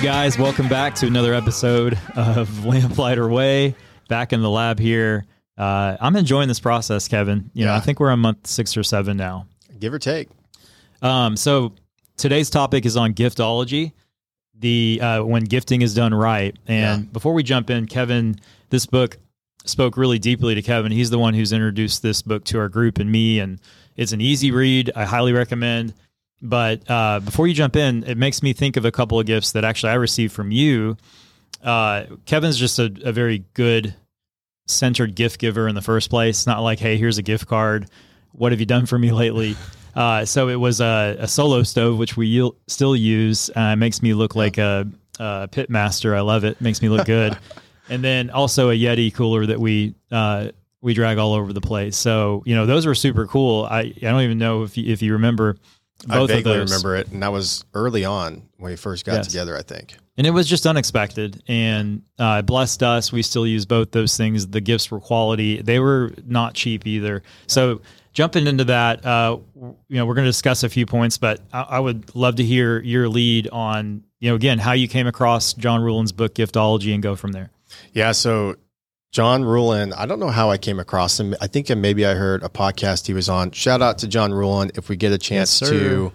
Hey guys, welcome back to another episode of Lamplighter Way. Back in the lab here. Uh, I'm enjoying this process, Kevin. You know, Yeah. I think we're on month six or seven now. give or take. Um, so today's topic is on giftology, the uh, when gifting is done right. And Yeah. before we jump in, Kevin, this book spoke really deeply to Kevin. He's the one who's introduced this book to our group and me, and it's an easy read. I highly recommend. But uh, before you jump in, it makes me think of a couple of gifts that actually I received from you. Uh, Kevin's just a, a very good centered gift giver in the first place. Not like, hey, here's a gift card. What have you done for me lately? Uh, so it was a, a solo stove, which we u- still use. Uh, it makes me look like a, a pit master. I love it. Makes me look good. and then also a Yeti cooler that we uh, we drag all over the place. So you know those were super cool. I I don't even know if you, if you remember both of vaguely those. remember it, and that was early on when we first got Yes. together. I think. and it was just unexpected and uh, blessed us we still use both those things the gifts were quality they were not cheap either so jumping into that uh, you know we're going to discuss a few points but I, I would love to hear your lead on you know again how you came across John Ruhlin's book giftology and go from there Yeah. So John Ruhlin, I don't know how I came across him. I think maybe I heard a podcast he was on. Shout out to John Ruhlin if we get a chance sir. to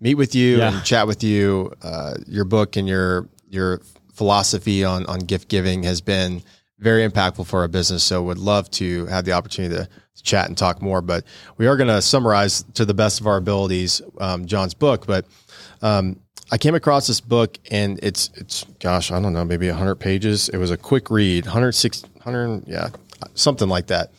meet with you Yeah. and chat with you. Uh, your book and your your philosophy on on gift giving has been very impactful for our business. So would love to have the opportunity to chat and talk more. But we are going to summarize to the best of our abilities um, John's book. But um, I came across this book and it's it's gosh I don't know maybe 100 pages. It was a quick read, 106 100 yeah something like that.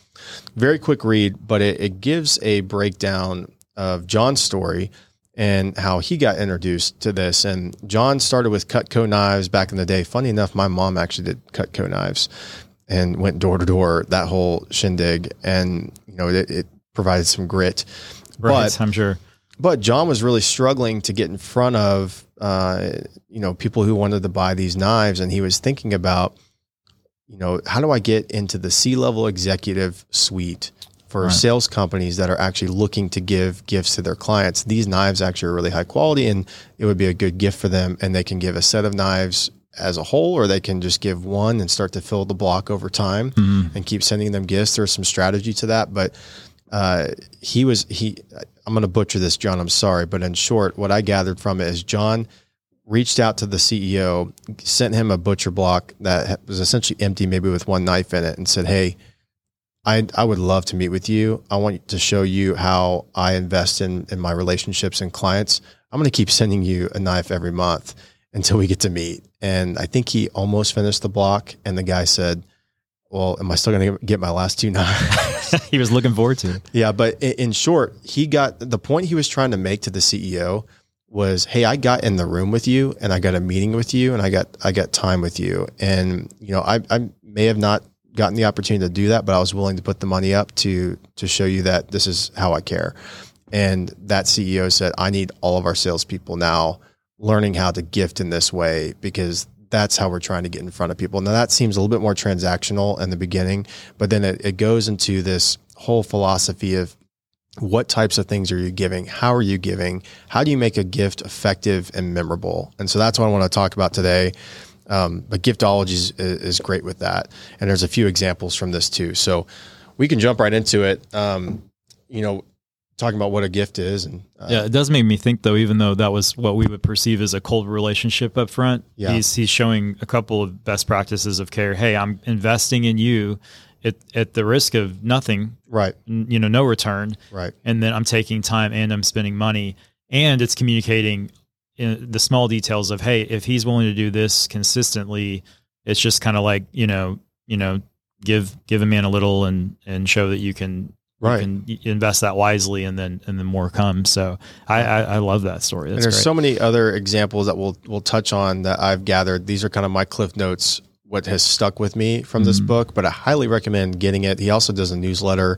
Very quick read, but it, it gives a breakdown of John's story and how he got introduced to this. And John started with Cutco knives back in the day. Funny enough, my mom actually did Cutco knives and went door to door that whole shindig, and you know it, it provided some grit. But i'm sure but John was really struggling to get in front of uh, you know people who wanted to buy these knives, and he was thinking about you know how do I get into the C level executive suite for Right. sales companies that are actually looking to give gifts to their clients. These knives actually are really high quality, and it would be a good gift for them. And they can give a set of knives as a whole, or they can just give one and start to fill the block over time and keep sending them gifts. There's some strategy to that, but uh, he was he. I'm going to butcher this, John. I'm sorry, but in short, what I gathered from it is John reached out to the CEO, sent him a butcher block that was essentially empty, maybe with one knife in it, and said, "Hey, I I would love to meet with you. I want to show you how I invest in in my relationships and clients. I'm going to keep sending you a knife every month until we get to meet." And I think he almost finished the block, and the guy said, "Well, am I still going to get my last two knives?" he was looking forward to it Yeah, but in short, he got the point he was trying to make to the CEO was, "Hey, I got in the room with you, and I got a meeting with you, and I got I got time with you, and you know, I I may have not gotten the opportunity to do that, but I was willing to put the money up to to show you that this is how I care." And that CEO said, "I need all of our salespeople now learning how to gift in this way because." That's how we're trying to get in front of people. Now that seems a little bit more transactional in the beginning, but then it, it goes into this whole philosophy of what types of things are you giving? How are you giving? How do you make a gift effective and memorable? And so that's what I want to talk about today. Um, but giftology is, is great with that. And there's a few examples from this too. So we can jump right into it. Um, you know, talking about what a gift is and uh, yeah, it does make me think though, even though that was what we would perceive as a cold relationship up front. Yeah. He's he's showing a couple of best practices of care. Hey, I'm investing in you at at the risk of nothing, right, n- you know, no return. right, And then I'm taking time and I'm spending money. And it's communicating in the small details of, hey, if he's willing to do this consistently, it's just kind of like, you know, you know, give give a man a little and and show that you can right. you can invest that wisely and then and then more comes. So I I, I love that story. and there's great. so many other examples that we'll we'll touch on that I've gathered. These are kind of my cliff notes, what has stuck with me from this Mhm. book. But I highly recommend getting it. He also does a newsletter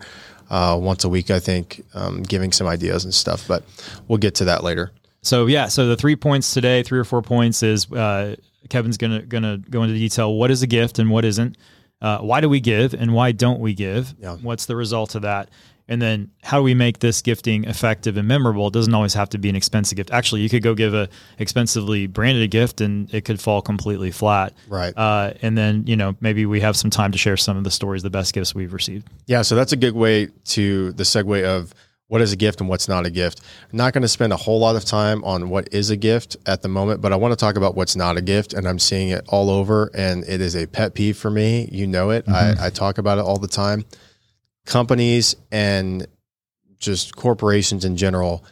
uh, once a week, I think, um, giving some ideas and stuff. But we'll get to that later. So yeah, so the three points today, three or four points is uh, Kevin's gonna gonna go into detail. What is a gift and what isn't? Uh, why do we give and why don't we give? Yeah. What's the result of that? And then how do we make this gifting effective and memorable? It doesn't always have to be an expensive gift. Actually, you could go give a expensively branded gift and it could fall completely flat. Right. Uh, and then, you know, maybe we have some time to share some of the stories, the best gifts we've received. Yeah, so that's a good way to the segue of what is a gift and what's not a gift. I'm not going to spend a whole lot of time on what is a gift at the moment, but I want to talk about what's not a gift. And I'm seeing it all over, and it is a pet peeve for me. You know it. Mm-hmm. I, I talk about it all the time. Companies and just corporations in general,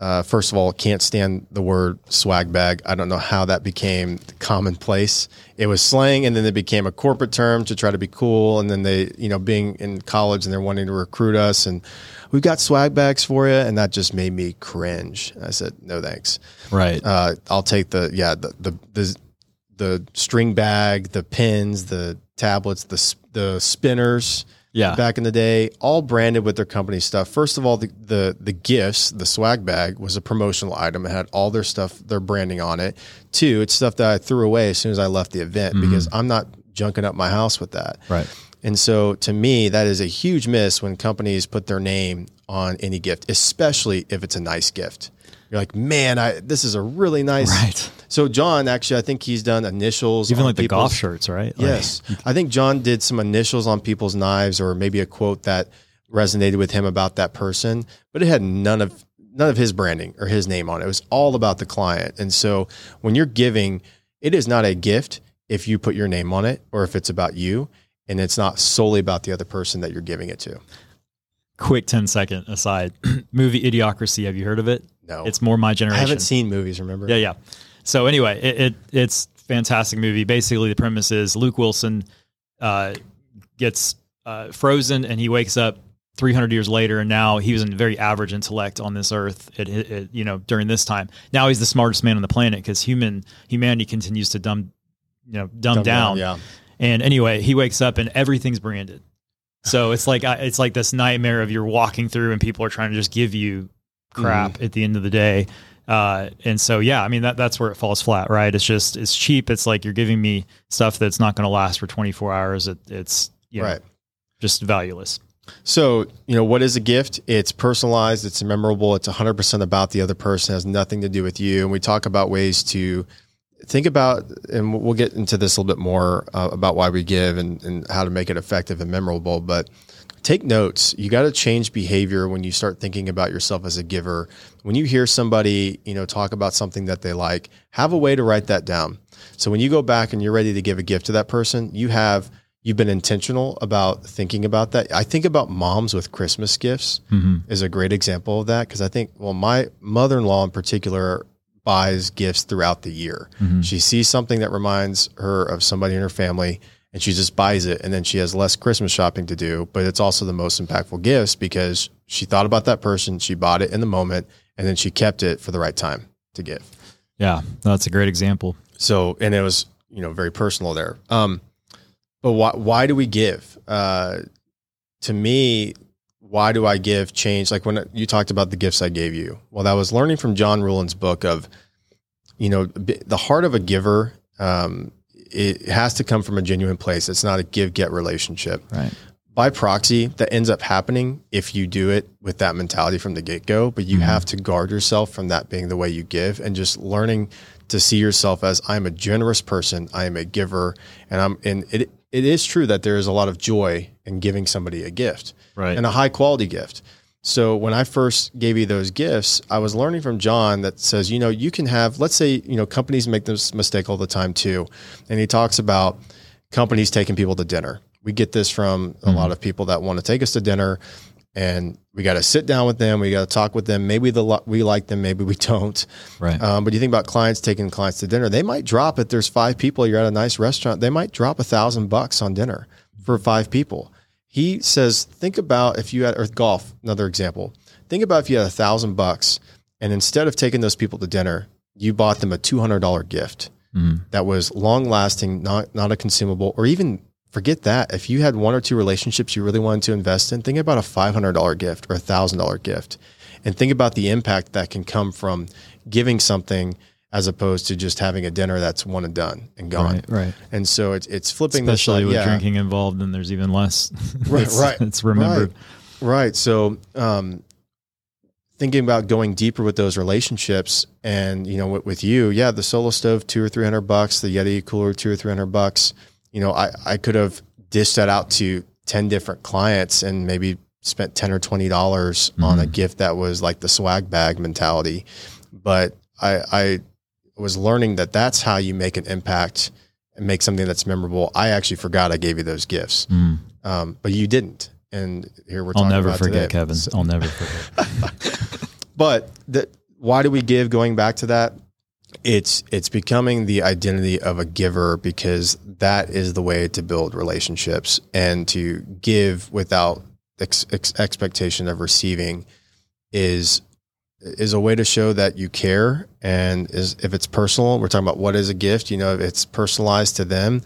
uh, first of all, can't stand the word swag bag. I don't know how that became commonplace. It was slang, and then it became a corporate term to try to be cool. And then they, you know, being in college and they're wanting to recruit us, and we've got swag bags for you, and that just made me cringe. I said, no thanks. Right. Uh, I'll take the yeah the, the the the string bag, the pins, the tablets, the the spinners Yeah. back in the day, all branded with their company stuff. First of all, the, the the gifts, the swag bag was a promotional item. It had all their stuff, their branding on it. Two, it's stuff that I threw away as soon as I left the event mm-hmm. because I'm not junking up my house with that. Right. And so to me, that is a huge miss when companies put their name on any gift, especially if it's a nice gift. You're like, man, I this is a really nice. Right. So John, actually, I think he's done initials, Even on like the golf shirts, right? Like- Yes. I think John did some initials on people's knives or maybe a quote that resonated with him about that person, but it had none of none of his branding or his name on it. It was all about the client. And so when you're giving, it is not a gift if you put your name on it or if it's about you and it's not solely about the other person that you're giving it to. quick 10 second aside movie idiocracy have you heard of it No. it's more my generation. I haven't seen movies, remember? yeah yeah so anyway it, it it's fantastic movie basically the premise is luke wilson uh, gets uh, frozen and he wakes up 300 years later and now he was in very average intellect on this earth at, you know during this time now he's the smartest man on the planet because human humanity continues to dumb you know dumb, Dumb down Yeah. and anyway, he wakes up and everything's branded. So it's like it's like this nightmare of you're walking through and people are trying to just give you crap Mm-hmm. at the end of the day. Uh, and so yeah, I mean that that's where it falls flat, right? It's just it's cheap. It's like you're giving me stuff that's not going to last for 24 hours. It, it's you know, Right. just valueless. So, you know, what is a gift? It's personalized, it's memorable, it's 100% about the other person, it has nothing to do with you. And we talk about ways to think about, and we'll get into this a little bit more uh, about why we give and, and how to make it effective and memorable. But take notes. You got to change behavior when you start thinking about yourself as a giver. When you hear somebody, you know, talk about something that they like, have a way to write that down. So when you go back and you're ready to give a gift to that person, you have you've been intentional about thinking about that. I think about moms with Christmas gifts mm-hmm. is a great example of that because I think well my mother-in-law in particular buys gifts throughout the year. Mm-hmm. She sees something that reminds her of somebody in her family and she just buys it and then she has less Christmas shopping to do, but it's also the most impactful gifts because she thought about that person, she bought it in the moment and then she kept it for the right time to give. Yeah, that's a great example. So, and it was, you know, very personal there. Um, but why, why do we give? Uh, to me, why do I give change? Like when you talked about the gifts I gave you. Well, that was learning from John Ruhlin's book of, you know, the heart of a giver. Um, it has to come from a genuine place. It's not a give get relationship Right. by proxy that ends up happening if you do it with that mentality from the get go. But you mm-hmm. have to guard yourself from that being the way you give and just learning to see yourself as I'm a generous person, I am a giver, and I'm and it it is true that there is a lot of joy in giving somebody a gift Right. and a high quality gift. So when I first gave you those gifts, I was learning from John that says, you know, you can have, let's say, you know, companies make this mistake all the time too. And he talks about companies taking people to dinner. We get this from a lot of people that want to take us to dinner and we got to sit down with them. We got to talk with them. Maybe the, we like them, maybe we don't. Right. Um, but you think about clients taking clients to dinner, they might drop if there's five people, you're at a nice restaurant, they might drop a thousand bucks on dinner for five people. He says, think about if you had, or golf, another example. Think about if you had a thousand bucks and instead of taking those people to dinner, you bought them a $200 gift mm-hmm. that was long lasting, not, not a consumable, or even forget that. If you had one or two relationships you really wanted to invest in, think about a $500 gift or a $1,000 gift and think about the impact that can come from giving something as opposed to just having a dinner that's one and done and gone. Right. Right. And so it's it's flipping Especially with yeah. drinking involved, then there's even less. Right, it's, right, It's remembered. right. Right. So, um, thinking about going deeper with those relationships and, you know, with, with you, yeah, the solo stove, two or 300 bucks, the Yeti cooler, two or 300 bucks, you know, I, I could have dished that out to 10 different clients and maybe spent 10 or $20 on a gift that was like the swag bag mentality. But I, I was learning that that's how you make an impact and make something that's memorable. I actually forgot I gave you those gifts. Mm. Um, but you didn't. And here we're talking about it. I'll never forget, today. Kevin. I'll never forget. But that why do we give going back to that? It's it's becoming the identity of a giver because that is the way to build relationships and to give without ex, ex, expectation of receiving is is a way to show that you care and is if it's personal we're talking about what is a gift you know if it's personalized to them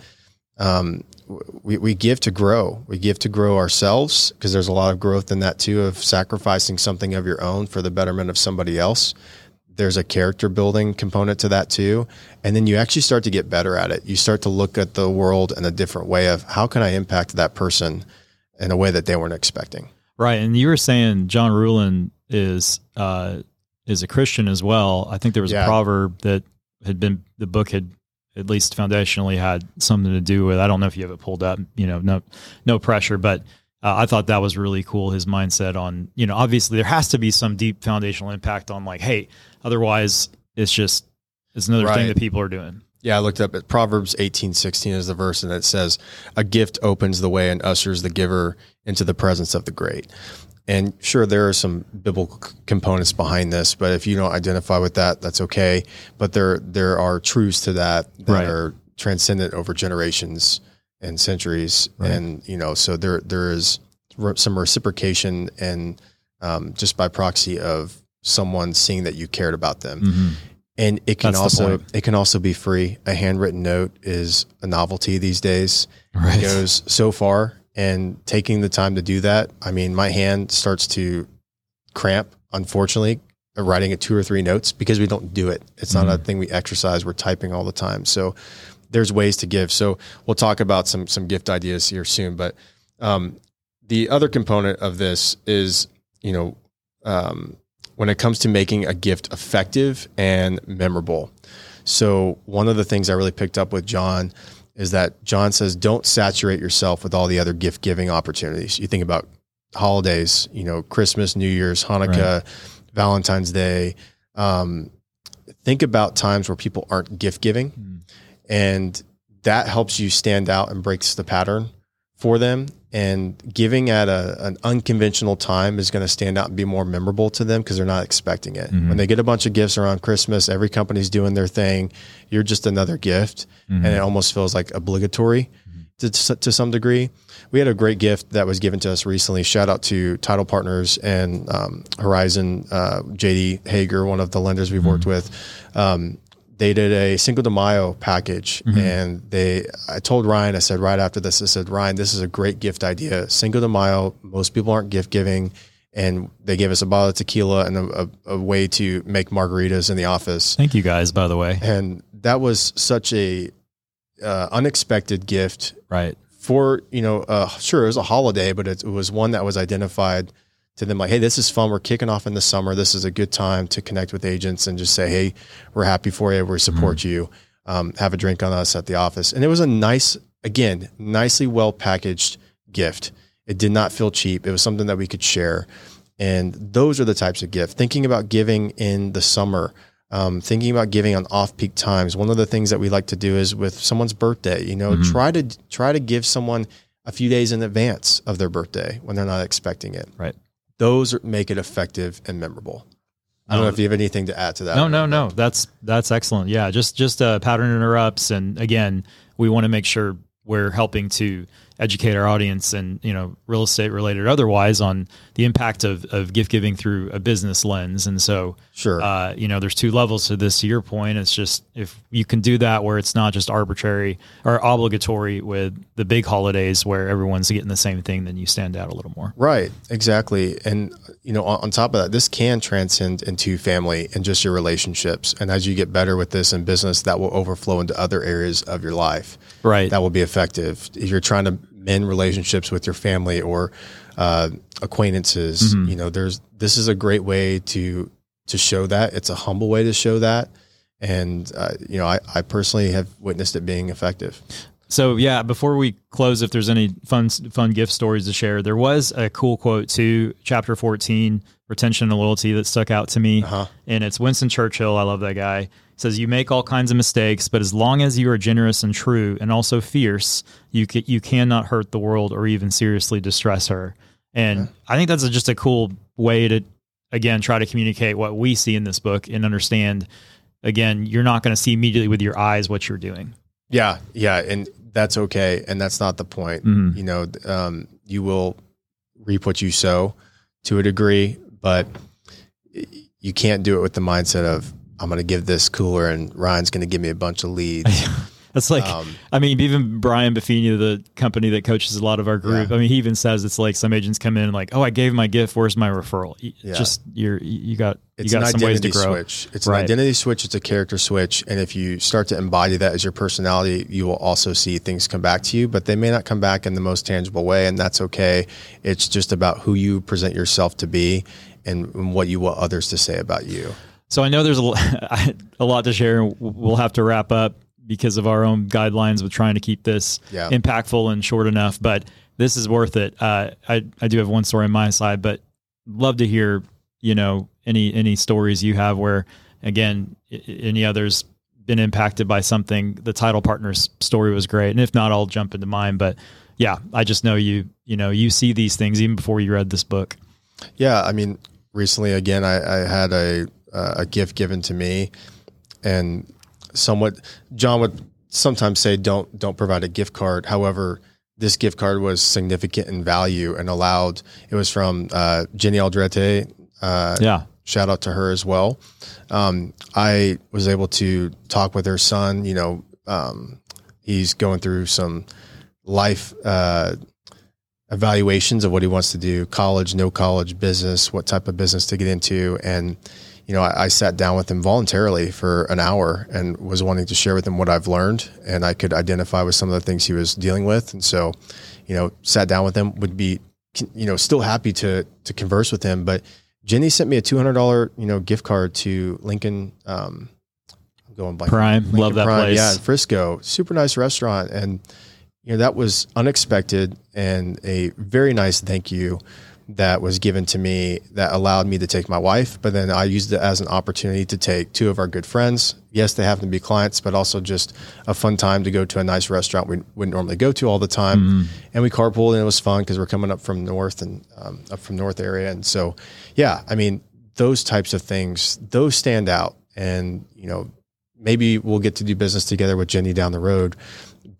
um, we, we give to grow. We give to grow ourselves because there's a lot of growth in that too of sacrificing something of your own for the betterment of somebody else. There's a character building component to that too. And then you actually start to get better at it. You start to look at the world in a different way of how can I impact that person in a way that they weren't expecting. right. And you were saying John Ruhlin is uh, is a Christian as well. I think there was Yeah. a proverb that had been the book had at least foundationally had something to do with. I don't know if you have it pulled up. You know, no no pressure, but uh, I thought that was really cool. His mindset on you know obviously there has to be some deep foundational impact on like hey otherwise it's just it's another thing that people are doing. Yeah, I looked up at Proverbs eighteen sixteen is the verse, and it says, "A gift opens the way and ushers the giver into the presence of the great." And sure, there are some biblical components behind this, but if you don't identify with that, that's okay. But there there are truths to that that Right. are transcendent over generations and centuries, Right. and you know, so there there is some reciprocation and um, just by proxy of someone seeing that you cared about them Mm-hmm. and it can That's also it can also be free. A handwritten note is a novelty these days. Right. It goes so far, and taking the time to do that. I mean, my hand starts to cramp. Unfortunately, writing at two or three notes because we don't do it. It's not a Mm-hmm. thing we exercise. We're typing all the time. So there's ways to give. So we'll talk about some some gift ideas here soon. But um, the other component of this is, you know, um, when it comes to making a gift effective and memorable. So one of the things I really picked up with John is that John says, don't saturate yourself with all the other gift giving opportunities. You think about holidays, you know, Christmas, New Year's, Hanukkah, Valentine's Day. Um, think about times where people aren't gift giving Mm. and that helps you stand out and breaks the pattern for them and giving at a, an unconventional time is going to stand out and be more memorable to them because they're not expecting it. Mhm. when they get a bunch of gifts around christmas every company's doing their thing you're just another gift. Mm-hmm. and it almost feels like obligatory to, to some degree. We had a great gift that was given to us recently. Shout out to title partners and um, horizon uh, jd hager one of the lenders we've worked with. Um, they did a Cinco de Mayo package, and they. I told Ryan, I said right after this, I said, Ryan, this is a great gift idea. Cinco de Mayo, most people aren't gift giving, and they gave us a bottle of tequila and a, a, a way to make margaritas in the office, Thank you guys, by the way. and that was such a uh, unexpected gift Right. for you know. Uh, sure, it was a holiday, but it, it was one that was identified to them like, hey, this is fun. We're kicking off in the summer. This is a good time to connect with agents and just say, hey, we're happy for you. We support you. Um, have a drink on us at the office. And it was a nice, again, nicely well packaged gift. It did not feel cheap. It was something that we could share. And those are the types of gift. Thinking about giving in the summer, um, thinking about giving on off peak times. One of the things that we like to do is with someone's birthday. You know, try to try to give someone a few days in advance of their birthday when they're not expecting it. Right. Those make it effective and memorable. I don't know if you have anything to add to that. No, no, no. That's that's excellent. Yeah, just just uh, pattern interrupts, and again, we want to make sure we're helping to educate our audience and you know real estate related otherwise on the impact of of gift giving through a business lens. And so, Sure. uh, you know, there's two levels to this. To your point, it's just if you can do that where it's not just arbitrary or obligatory with the big holidays where everyone's getting the same thing, then you stand out a little more. Right, exactly. And you know, on, on top of that, this can transcend into family and just your relationships. And as you get better with this in business, that will overflow into other areas of your life. Right. That will be effective. If you're trying to mend relationships with your family or uh, acquaintances. Mhm. You know, there's this is a great way to to show that. It's a humble way to show that, and uh, you know, I, I personally have witnessed it being effective. So yeah, before we close, if there's any fun fun gift stories to share, there was a cool quote to chapter 14, retention and loyalty, that stuck out to me, Uh-huh. and it's Winston Churchill. I love that guy. He says, "You make all kinds of mistakes, but as long as you are generous and true, and also fierce, you ca- you cannot hurt the world or even seriously distress her." And I think that's a, just a cool way to again try to communicate what we see in this book and understand. Again, you're not going to see immediately with your eyes what you're doing. Yeah, yeah, and that's okay, and that's not the point. Mhm. You know, um, you will reap what you sow to a degree, but you can't do it with the mindset of I'm going to give this cooler, and Ryan's going to give me a bunch of leads. That's like, Um, I mean, even Brian Buffini, the company that coaches a lot of our group, Yeah. I mean, he even says it's like some agents come in and like, oh, I gave my gift. Where's my referral? Yeah. Just you're, you got, you it's an got some ways to identity grow. switch. It's Right. an identity switch. It's a character switch, and if you start to embody that as your personality, you will also see things come back to you. But they may not come back in the most tangible way, and that's okay. It's just about who you present yourself to be and, what you want others to say about you. So I know there's a, a lot to share. We'll have to wrap up because of our own guidelines with trying to keep this Yeah. impactful and short enough. But this is worth it. Uh, I I do have one story on my side, but love to hear you know any any stories you have where again any others been impacted by something. The title partner's story was great, and if not, I'll jump into mine. But yeah, I just know you you know you see these things even before you read this book. Yeah, I mean, recently again, I, I had a uh, a gift given to me, and somewhat John would sometimes say, "Don't don't provide a gift card." However, this gift card was significant in value and allowed. It was from uh, Jenny Aldrete. Uh, Yeah, shout out to her as well. Um, I was able to talk with her son. You know, um, he's going through some life uh, evaluations of what he wants to do college, no college, business, what type of business to get into. And, you know, I, I sat down with him voluntarily for an hour and was wanting to share with him what I've learned. And I could identify with some of the things he was dealing with. And so, you know, sat down with him, would be, you know, still happy to, to converse with him. But Jenny sent me a $200, you know, gift card to Lincoln, um, I'm going by Prime, Lincoln love that Prime, place. Yeah, in Frisco, super nice restaurant, and you know that was unexpected and a very nice thank you that was given to me that allowed me to take my wife. But then I used it as an opportunity to take two of our good friends. Yes, they happen to be clients, but also just a fun time to go to a nice restaurant we wouldn't normally go to all the time. Mm-hmm. And we carpooled, and it was fun because we're coming up from north and um, up from north area, and so yeah, I mean those types of things, those stand out, and you know maybe we'll get to do business together with Jenny down the road.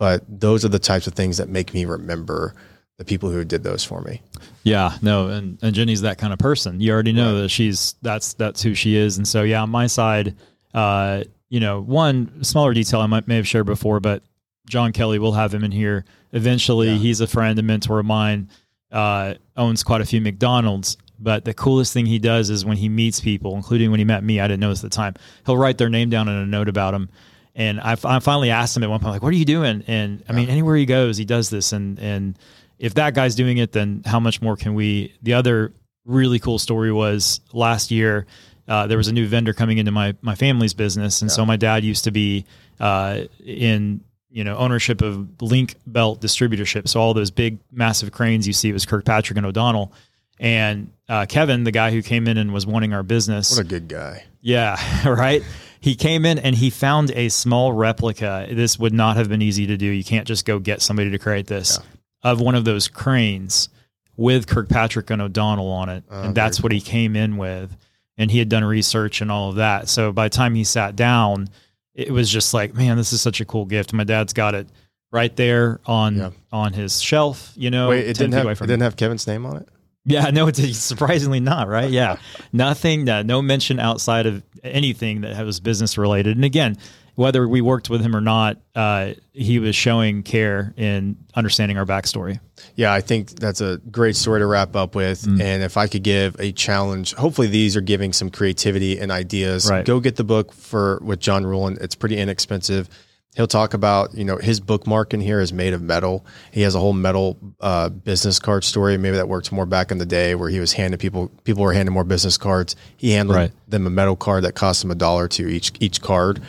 But those are the types of things that make me remember the people who did those for me. Yeah, no, and, and Jenny's that kind of person. You already know that she's that's that's who she is, and so yeah, on my side, uh, you know, one smaller detail I might may have shared before, but John Kelly, we'll have him in here eventually. Yeah. He's a friend and mentor of mine. Uh, owns quite a few McDonald's, but the coolest thing he does is when he meets people, including when he met me. I didn't know notice at the time. He'll write their name down in a note about them. And I, I finally asked him at one point, like, "What are you doing?" And I mean, anywhere he goes, he does this. And and if that guy's doing it, then how much more can we? The other really cool story was last year. Uh, there was a new vendor coming into my my family's business, and so my dad used to be uh, in you know ownership of Link Belt distributorship. So all those big massive cranes you see it was Kirkpatrick and O'Donnell, and uh, Kevin, the guy who came in and was wanting our business. What a good guy. Yeah, right. He came in and he found a small replica. This would not have been easy to do. You can't just go get somebody to create this of one of those cranes with Kirkpatrick and O'Donnell on it. Oh, and that's what he came in with. And he had done research and all of that. So by the time he sat down, it was just like, man, this is such a cool gift. My dad's got it right there on Yeah. on his shelf, you know. Wait, it didn't have it didn't have Kevin's name on it. Yeah, no, it's surprisingly not, right? Yeah. Nothing, uh, no mention outside of anything that was business related. And again, whether we worked with him or not, uh, he was showing care in understanding our backstory. Yeah, I think that's a great story to wrap up with. Mm. And if I could give a challenge, hopefully these are giving some creativity and ideas. Right. Go get the book for with John Ruhlin. It's pretty inexpensive. He'll talk about you know his bookmark in here is made of metal. He has a whole metal uh, business card story. Maybe that worked more back in the day where he was handing people people were handing more business cards. He handed Right. them a metal card that cost them a dollar to each each card,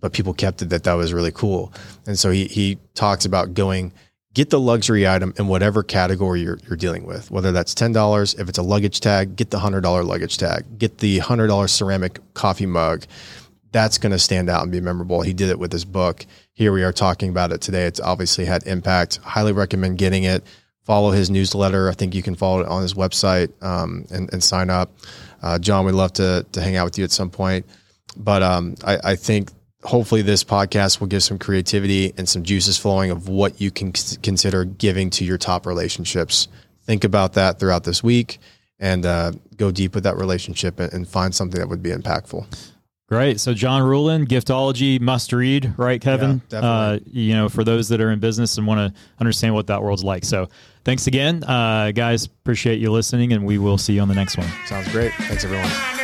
but people kept it. That that was really cool. And so he he talks about going get the luxury item in whatever category you're, you're dealing with, whether that's $10, if it's a luggage tag, get the $100 luggage tag, get the $100 ceramic coffee mug. That's going to stand out and be memorable. He did it with his book. Here we are talking about it today. It's obviously had impact. Highly recommend getting it. Follow his newsletter. I think you can follow it on his website um, and, and sign up. Uh, John, we'd love to, to hang out with you at some point. But um, I, I think hopefully this podcast will give some creativity and some juices flowing of what you can consider giving to your top relationships. Think about that throughout this week and uh, go deep with that relationship and find something that would be impactful. Great. So John Ruhlin, Giftology, must read, right, Kevin? Yeah, uh, you know, for those that are in business and want to understand what that world's like. So thanks again, uh, guys. Appreciate you listening, and we will see you on the next one. Sounds great. Thanks, everyone.